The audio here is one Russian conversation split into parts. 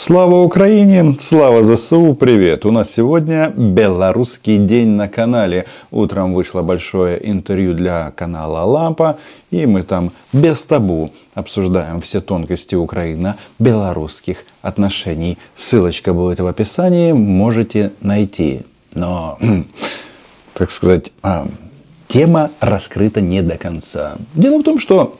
Слава Украине! Слава ЗСУ! Привет! У нас сегодня белорусский день на канале. Утром вышло большое интервью для канала Лампа. И мы там без табу обсуждаем все тонкости Украины-белорусских отношений. Ссылочка будет в описании, можете найти. Но, так сказать, а, тема раскрыта не до конца. Дело в том, что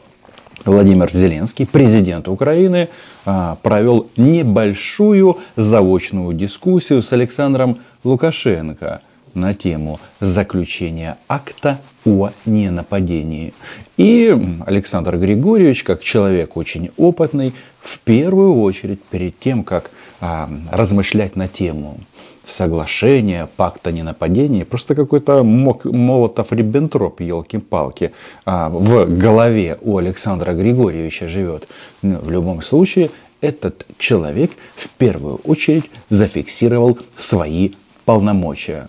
Владимир Зеленский, президент Украины, а, провел небольшую заочную дискуссию с Александром Лукашенко на тему заключения акта о ненападении. И Александр Григорьевич, как человек очень опытный, в первую очередь перед тем, как а, размышлять на тему соглашения, пакта ненападения, просто какой-то Молотов-Риббентроп, елки-палки, а, в голове у Александра Григорьевича живет. Ну, в любом случае, этот человек в первую очередь зафиксировал свои полномочия.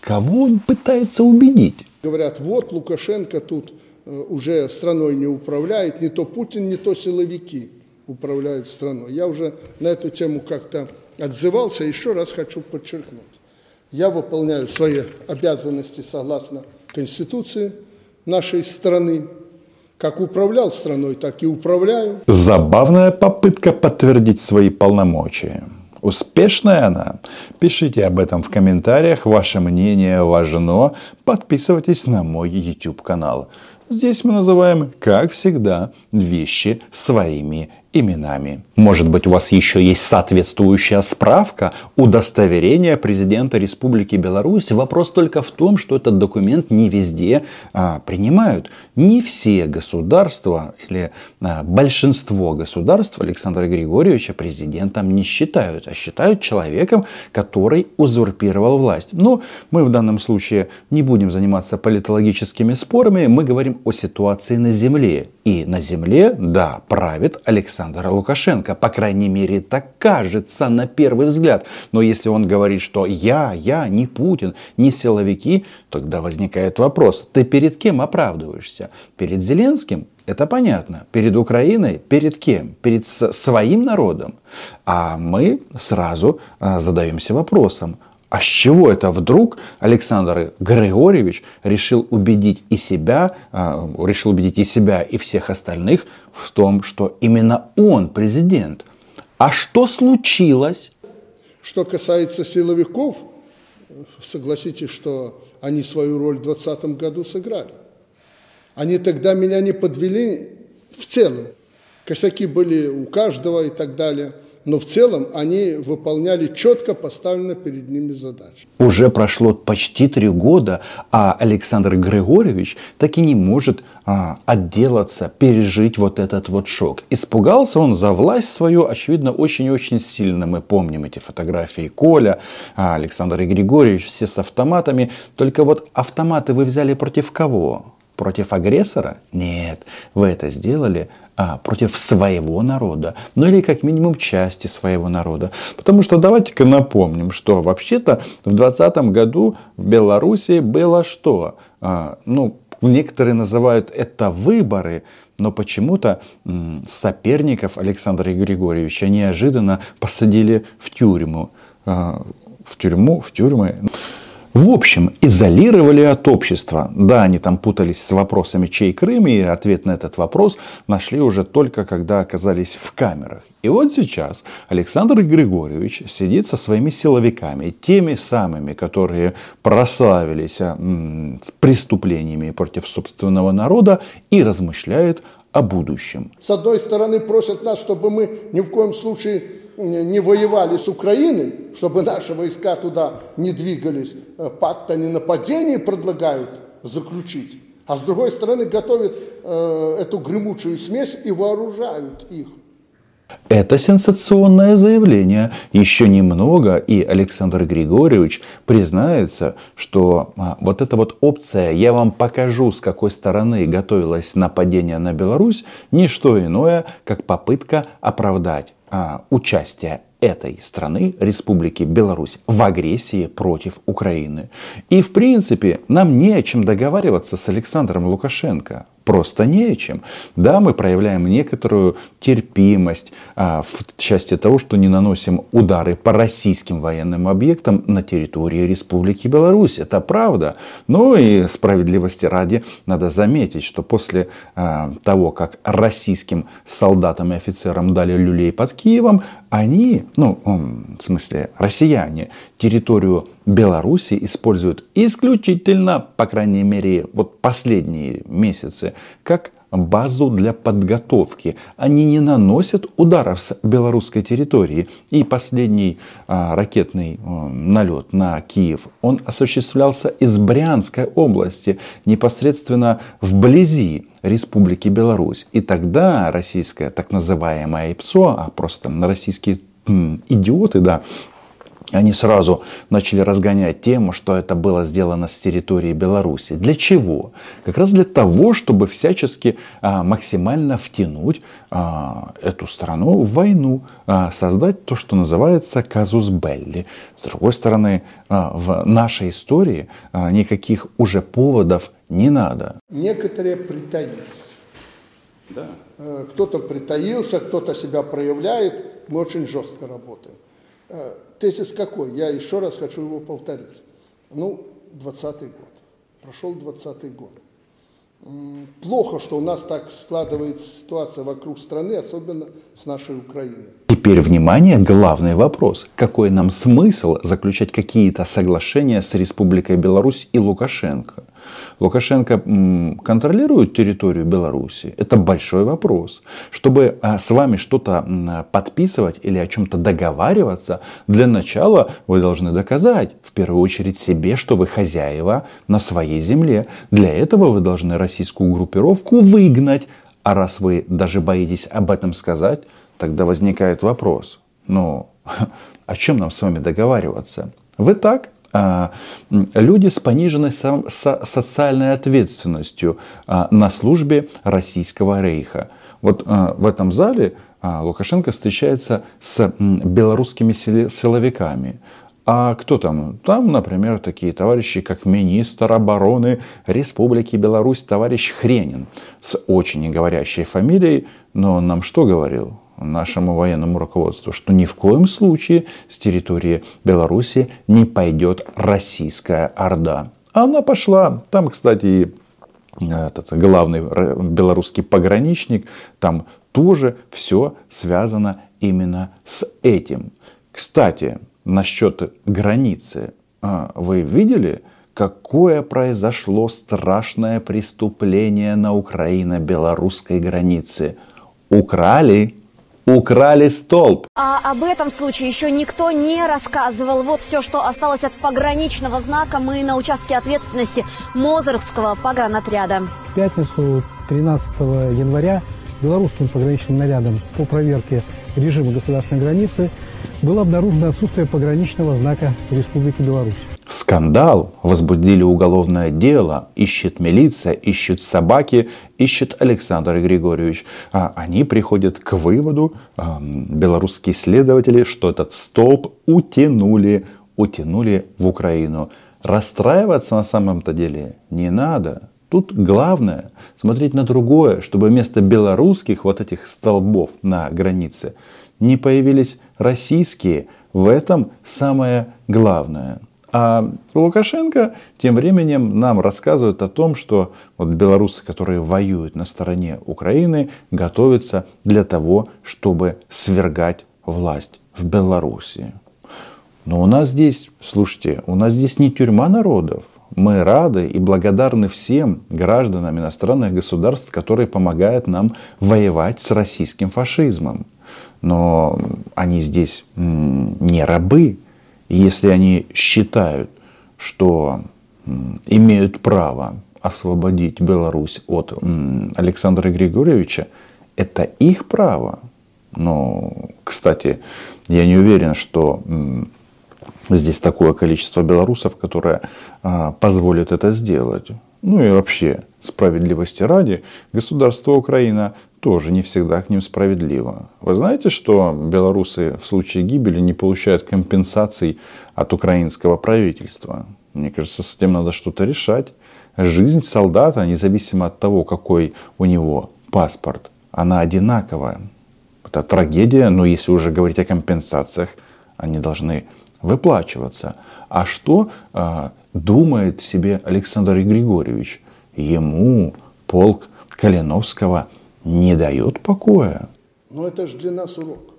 Кого он пытается убедить? Говорят, вот Лукашенко тут э, уже страной не управляет, не то Путин, не то силовики управляют страной. Я уже на эту тему как-то отзывался, еще раз хочу подчеркнуть. Я выполняю свои обязанности согласно Конституции нашей страны. Как управлял страной, так и управляю. Забавная попытка подтвердить свои полномочия. Успешная она? Пишите об этом в комментариях. Ваше мнение важно. Подписывайтесь на мой YouTube канал. Здесь мы называем, как всегда, вещи своими именами. Может быть, у вас еще есть соответствующая справка, удостоверение президента Республики Беларусь. Вопрос только в том, что этот документ не везде а, принимают. Не все государства или а, большинство государств Александра Григорьевича президентом не считают, а считают человеком, который узурпировал власть. Но мы в данном случае не будем заниматься политологическими спорами, мы говорим о ситуации на земле. И на земле, да, правит Александр Лукашенко. По крайней мере, так кажется на первый взгляд. Но если он говорит, что я, я, не Путин, не силовики, тогда возникает вопрос, ты перед кем оправдываешься? Перед Зеленским? Это понятно. Перед Украиной? Перед кем? Перед своим народом. А мы сразу а, задаемся вопросом, а с чего это вдруг Александр Григорьевич решил убедить и себя, а, решил убедить и себя, и всех остальных в том, что именно он президент? А что случилось? Что касается силовиков, согласитесь, что они свою роль в 2020 году сыграли. Они тогда меня не подвели в целом. Косяки были у каждого и так далее – но в целом они выполняли четко поставленные перед ними задачи. Уже прошло почти три года, а Александр Григорьевич так и не может а, отделаться, пережить вот этот вот шок. Испугался он за власть свою, очевидно, очень-очень сильно. Мы помним эти фотографии Коля, а, Александр Григорьевич, все с автоматами. Только вот автоматы вы взяли против кого? Против агрессора? Нет, вы это сделали а, против своего народа, ну или как минимум части своего народа. Потому что давайте-ка напомним, что вообще-то в 2020 году в Беларуси было что? А, ну, некоторые называют это выборы, но почему-то соперников Александра Григорьевича неожиданно посадили в тюрьму. А, в тюрьму, в тюрьмы. В общем, изолировали от общества. Да, они там путались с вопросами, чей Крым, и ответ на этот вопрос нашли уже только когда оказались в камерах. И вот сейчас Александр Григорьевич сидит со своими силовиками, теми самыми, которые прославились м, с преступлениями против собственного народа, и размышляет о будущем. С одной стороны, просят нас, чтобы мы ни в коем случае не воевали с Украиной, чтобы наши войска туда не двигались, э, пакт о ненападении предлагают заключить, а с другой стороны готовят э, эту гремучую смесь и вооружают их. Это сенсационное заявление. Еще немного, и Александр Григорьевич признается, что а, вот эта вот опция «я вам покажу, с какой стороны готовилось нападение на Беларусь» не что иное, как попытка оправдать а, участие этой страны, Республики Беларусь, в агрессии против Украины. И, в принципе, нам не о чем договариваться с Александром Лукашенко. Просто нечем. Да, мы проявляем некоторую терпимость а, в части того, что не наносим удары по российским военным объектам на территории Республики Беларусь. Это правда. Но и справедливости ради надо заметить, что после а, того, как российским солдатам и офицерам дали люлей под Киевом, они, ну, в смысле, россияне, территорию Беларуси используют исключительно, по крайней мере, вот последние месяцы, как базу для подготовки. Они не наносят ударов с белорусской территории. И последний а, ракетный а, налет на Киев, он осуществлялся из Брянской области, непосредственно вблизи Республики Беларусь. И тогда российская так называемая ИПСО, а просто российские идиоты, да, они сразу начали разгонять тему, что это было сделано с территории Беларуси. Для чего? Как раз для того, чтобы всячески а, максимально втянуть а, эту страну в войну, а, создать то, что называется казус белли. С другой стороны, а, в нашей истории а, никаких уже поводов не надо. Некоторые притаились. Да. Э, кто-то притаился, кто-то себя проявляет. Мы очень жестко работаем. Э, тезис какой? Я еще раз хочу его повторить. Ну, 20 год. Прошел 20 год. Плохо, что у нас так складывается ситуация вокруг страны, особенно с нашей Украиной. Теперь, внимание, главный вопрос. Какой нам смысл заключать какие-то соглашения с Республикой Беларусь и Лукашенко? Лукашенко контролирует территорию Беларуси? Это большой вопрос. Чтобы а, с вами что-то подписывать или о чем-то договариваться, для начала вы должны доказать, в первую очередь себе, что вы хозяева на своей земле. Для этого вы должны российскую группировку выгнать. А раз вы даже боитесь об этом сказать, тогда возникает вопрос. Ну, о чем нам с вами договариваться? Вы так люди с пониженной социальной ответственностью а, на службе российского рейха. Вот а, в этом зале Лукашенко встречается с белорусскими силовиками. А кто там? Там, например, такие товарищи, как министр обороны Республики Беларусь, товарищ Хренин, с очень неговорящей фамилией, но он нам что говорил? Нашему военному руководству, что ни в коем случае с территории Беларуси не пойдет российская орда. Она пошла. Там, кстати, этот главный белорусский пограничник, там тоже все связано именно с этим. Кстати, насчет границы. А, вы видели, какое произошло страшное преступление на Украино-белорусской границе? Украли украли столб. А об этом случае еще никто не рассказывал. Вот все, что осталось от пограничного знака, мы на участке ответственности Мозырского погранотряда. В пятницу 13 января белорусским пограничным нарядом по проверке режима государственной границы было обнаружено отсутствие пограничного знака Республики Беларусь. Скандал, возбудили уголовное дело, ищет милиция, ищут собаки, ищет Александр Григорьевич. А они приходят к выводу, белорусские следователи, что этот столб утянули, утянули в Украину. Расстраиваться на самом-то деле не надо. Тут главное смотреть на другое, чтобы вместо белорусских вот этих столбов на границе не появились российские. В этом самое главное. А Лукашенко тем временем нам рассказывает о том, что вот белорусы, которые воюют на стороне Украины, готовятся для того, чтобы свергать власть в Беларуси. Но у нас здесь, слушайте, у нас здесь не тюрьма народов. Мы рады и благодарны всем гражданам иностранных государств, которые помогают нам воевать с российским фашизмом. Но они здесь не рабы, если они считают, что имеют право освободить Беларусь от Александра Григорьевича, это их право. Но, кстати, я не уверен, что здесь такое количество белорусов, которое а, позволит это сделать. Ну и вообще, справедливости ради, государство Украина тоже не всегда к ним справедливо. Вы знаете, что белорусы в случае гибели не получают компенсаций от украинского правительства? Мне кажется, с этим надо что-то решать. жизнь солдата, независимо от того, какой у него паспорт, она одинаковая. Это трагедия, но если уже говорить о компенсациях, они должны выплачиваться. А что э, думает себе Александр Григорьевич? Ему полк Калиновского не дает покоя. Но это же для нас урок.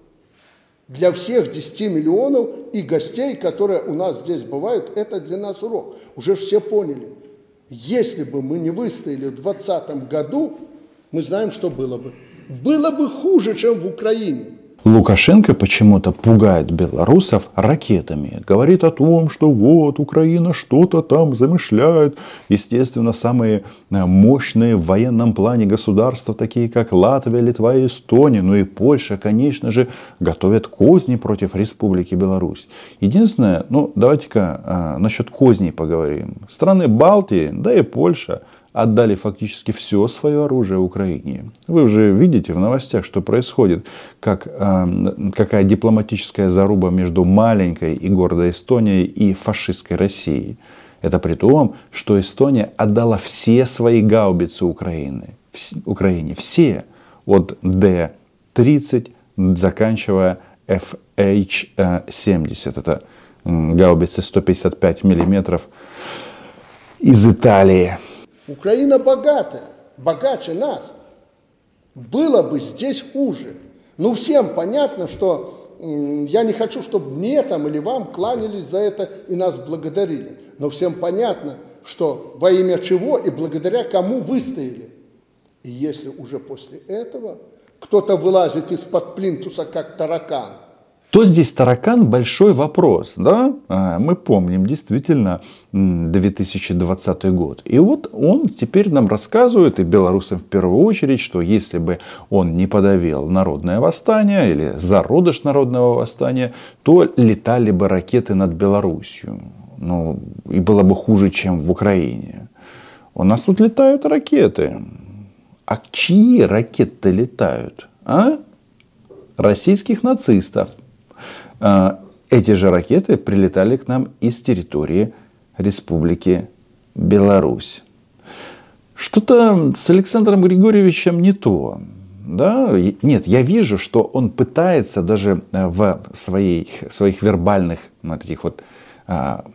Для всех 10 миллионов и гостей, которые у нас здесь бывают, это для нас урок. Уже все поняли. Если бы мы не выстояли в 2020 году, мы знаем, что было бы. Было бы хуже, чем в Украине. Лукашенко почему-то пугает белорусов ракетами. Говорит о том, что вот Украина что-то там замышляет. Естественно, самые э, мощные в военном плане государства, такие как Латвия, Литва и Эстония, ну и Польша, конечно же, готовят козни против Республики Беларусь. Единственное, ну давайте-ка э, насчет козней поговорим. Страны Балтии, да и Польша – отдали фактически все свое оружие Украине. Вы уже видите в новостях, что происходит, как, э, какая дипломатическая заруба между маленькой и гордой Эстонией и фашистской Россией. Это при том, что Эстония отдала все свои гаубицы Украины, в, Украине. Все. От Д-30, заканчивая FH-70. Это гаубицы 155 миллиметров из Италии. Украина богатая, богаче нас. Было бы здесь хуже. Ну, всем понятно, что я не хочу, чтобы мне там или вам кланялись за это и нас благодарили. Но всем понятно, что во имя чего и благодаря кому выстояли. И если уже после этого кто-то вылазит из-под плинтуса, как таракан – кто здесь таракан? Большой вопрос. Да? А, мы помним действительно 2020 год. И вот он теперь нам рассказывает, и белорусам в первую очередь, что если бы он не подавил народное восстание или зародыш народного восстания, то летали бы ракеты над Белоруссией. Ну, и было бы хуже, чем в Украине. У нас тут летают ракеты. А чьи ракеты летают? А? Российских нацистов – эти же ракеты прилетали к нам из территории Республики Беларусь. Что-то с Александром Григорьевичем не то. Да? Нет, я вижу, что он пытается даже э, в своих, своих вербальных, на таких вот а,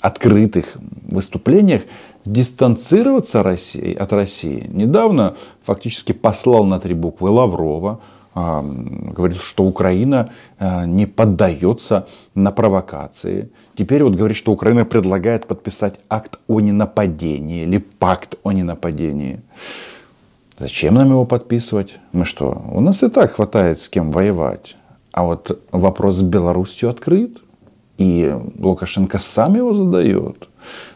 открытых выступлениях дистанцироваться от России. Недавно фактически послал на три буквы Лаврова, а, говорил, что Украина а, не поддается на провокации. Теперь вот говорит, что Украина предлагает подписать акт о ненападении или пакт о ненападении. Зачем нам его подписывать? Мы что, у нас и так хватает с кем воевать. А вот вопрос с Беларусью открыт. И Лукашенко сам его задает.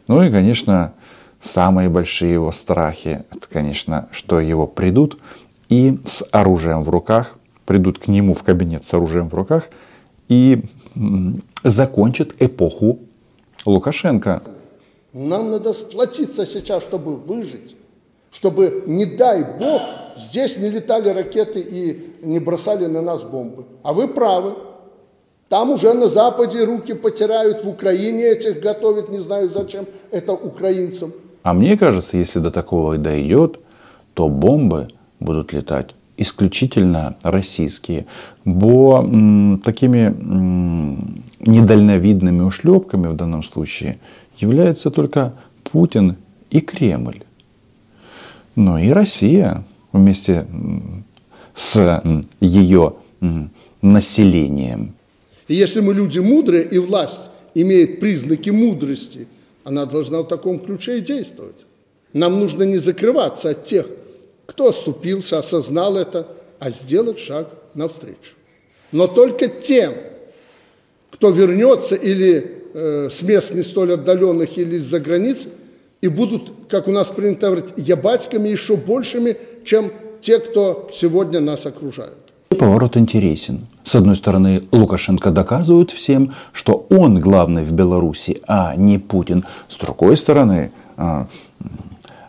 Ну и, конечно, самые большие его страхи, это, конечно, что его придут и с оружием в руках, придут к нему в кабинет с оружием в руках и закончат эпоху Лукашенко. Нам надо сплотиться сейчас, чтобы выжить, чтобы, не дай бог, здесь не летали ракеты и не бросали на нас бомбы. А вы правы. Там уже на Западе руки потирают, в Украине этих готовят, не знаю зачем, это украинцам. А мне кажется, если до такого дойдет, то бомбы будут летать исключительно российские. Бо м, такими м, недальновидными ушлепками в данном случае является только Путин и Кремль. Но и Россия вместе с ее населением. Если мы люди мудрые, и власть имеет признаки мудрости, она должна в таком ключе и действовать. Нам нужно не закрываться от тех, кто оступился, осознал это, а сделать шаг навстречу. Но только тем, кто вернется или э, с мест не столь отдаленных, или из-за границ, и будут, как у нас принято говорить, ябатьками еще большими, чем те, кто сегодня нас окружают. Поворот интересен. С одной стороны, Лукашенко доказывает всем, что он главный в Беларуси, а не Путин. С другой стороны, а,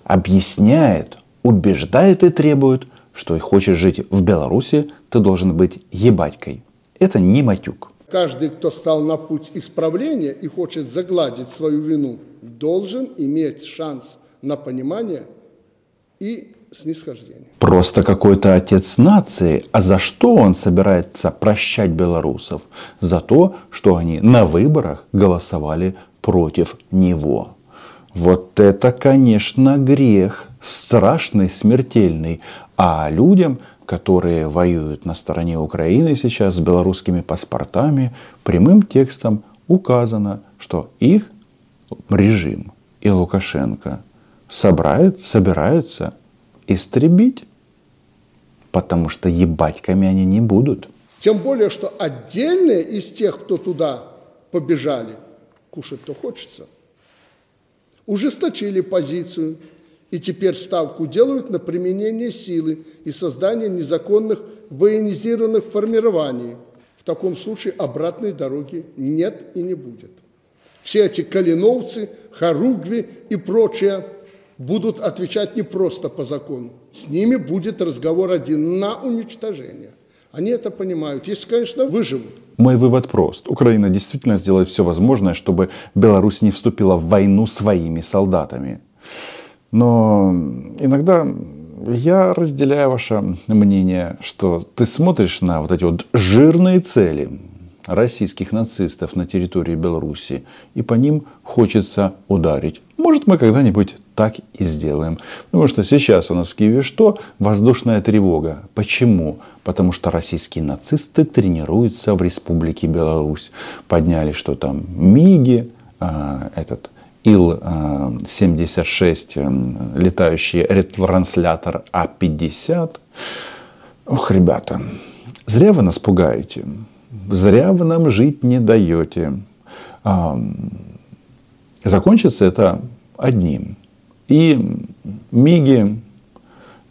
объясняет, убеждает и требует, что хочешь жить в Беларуси, ты должен быть ебатькой. Это не матюк. Каждый, кто стал на путь исправления и хочет загладить свою вину, должен иметь шанс на понимание и снисхождение. Просто какой-то отец нации. А за что он собирается прощать белорусов? За то, что они на выборах голосовали против него. Вот это, конечно, грех. Страшный, смертельный. А людям, которые воюют на стороне Украины сейчас с белорусскими паспортами, прямым текстом указано, что их режим и Лукашенко собирают, собираются истребить. Потому что ебатьками они не будут. Тем более, что отдельные из тех, кто туда побежали, кушать-то хочется, ужесточили позицию и теперь ставку делают на применение силы и создание незаконных военизированных формирований. В таком случае обратной дороги нет и не будет. Все эти калиновцы, хоругви и прочее будут отвечать не просто по закону. С ними будет разговор один на уничтожение. Они это понимают, если, конечно, выживут. Мой вывод прост. Украина действительно сделает все возможное, чтобы Беларусь не вступила в войну своими солдатами. Но иногда я разделяю ваше мнение, что ты смотришь на вот эти вот жирные цели, российских нацистов на территории Беларуси, и по ним хочется ударить. Может, мы когда-нибудь так и сделаем. Потому что сейчас у нас в Киеве что? Воздушная тревога. Почему? Потому что российские нацисты тренируются в Республике Беларусь. Подняли, что там МИГи, э, этот Ил-76, э, летающий ретранслятор А-50. Ох, ребята, зря вы нас пугаете. Зря вы нам жить не даете. Закончится это одним. И Миги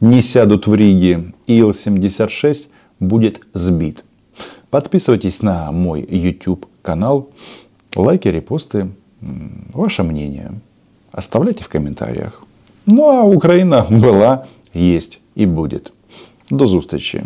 не сядут в Риге. Ил-76 будет сбит. Подписывайтесь на мой YouTube канал. Лайки, репосты. Ваше мнение. Оставляйте в комментариях. Ну а Украина была, есть и будет. До зустрічі!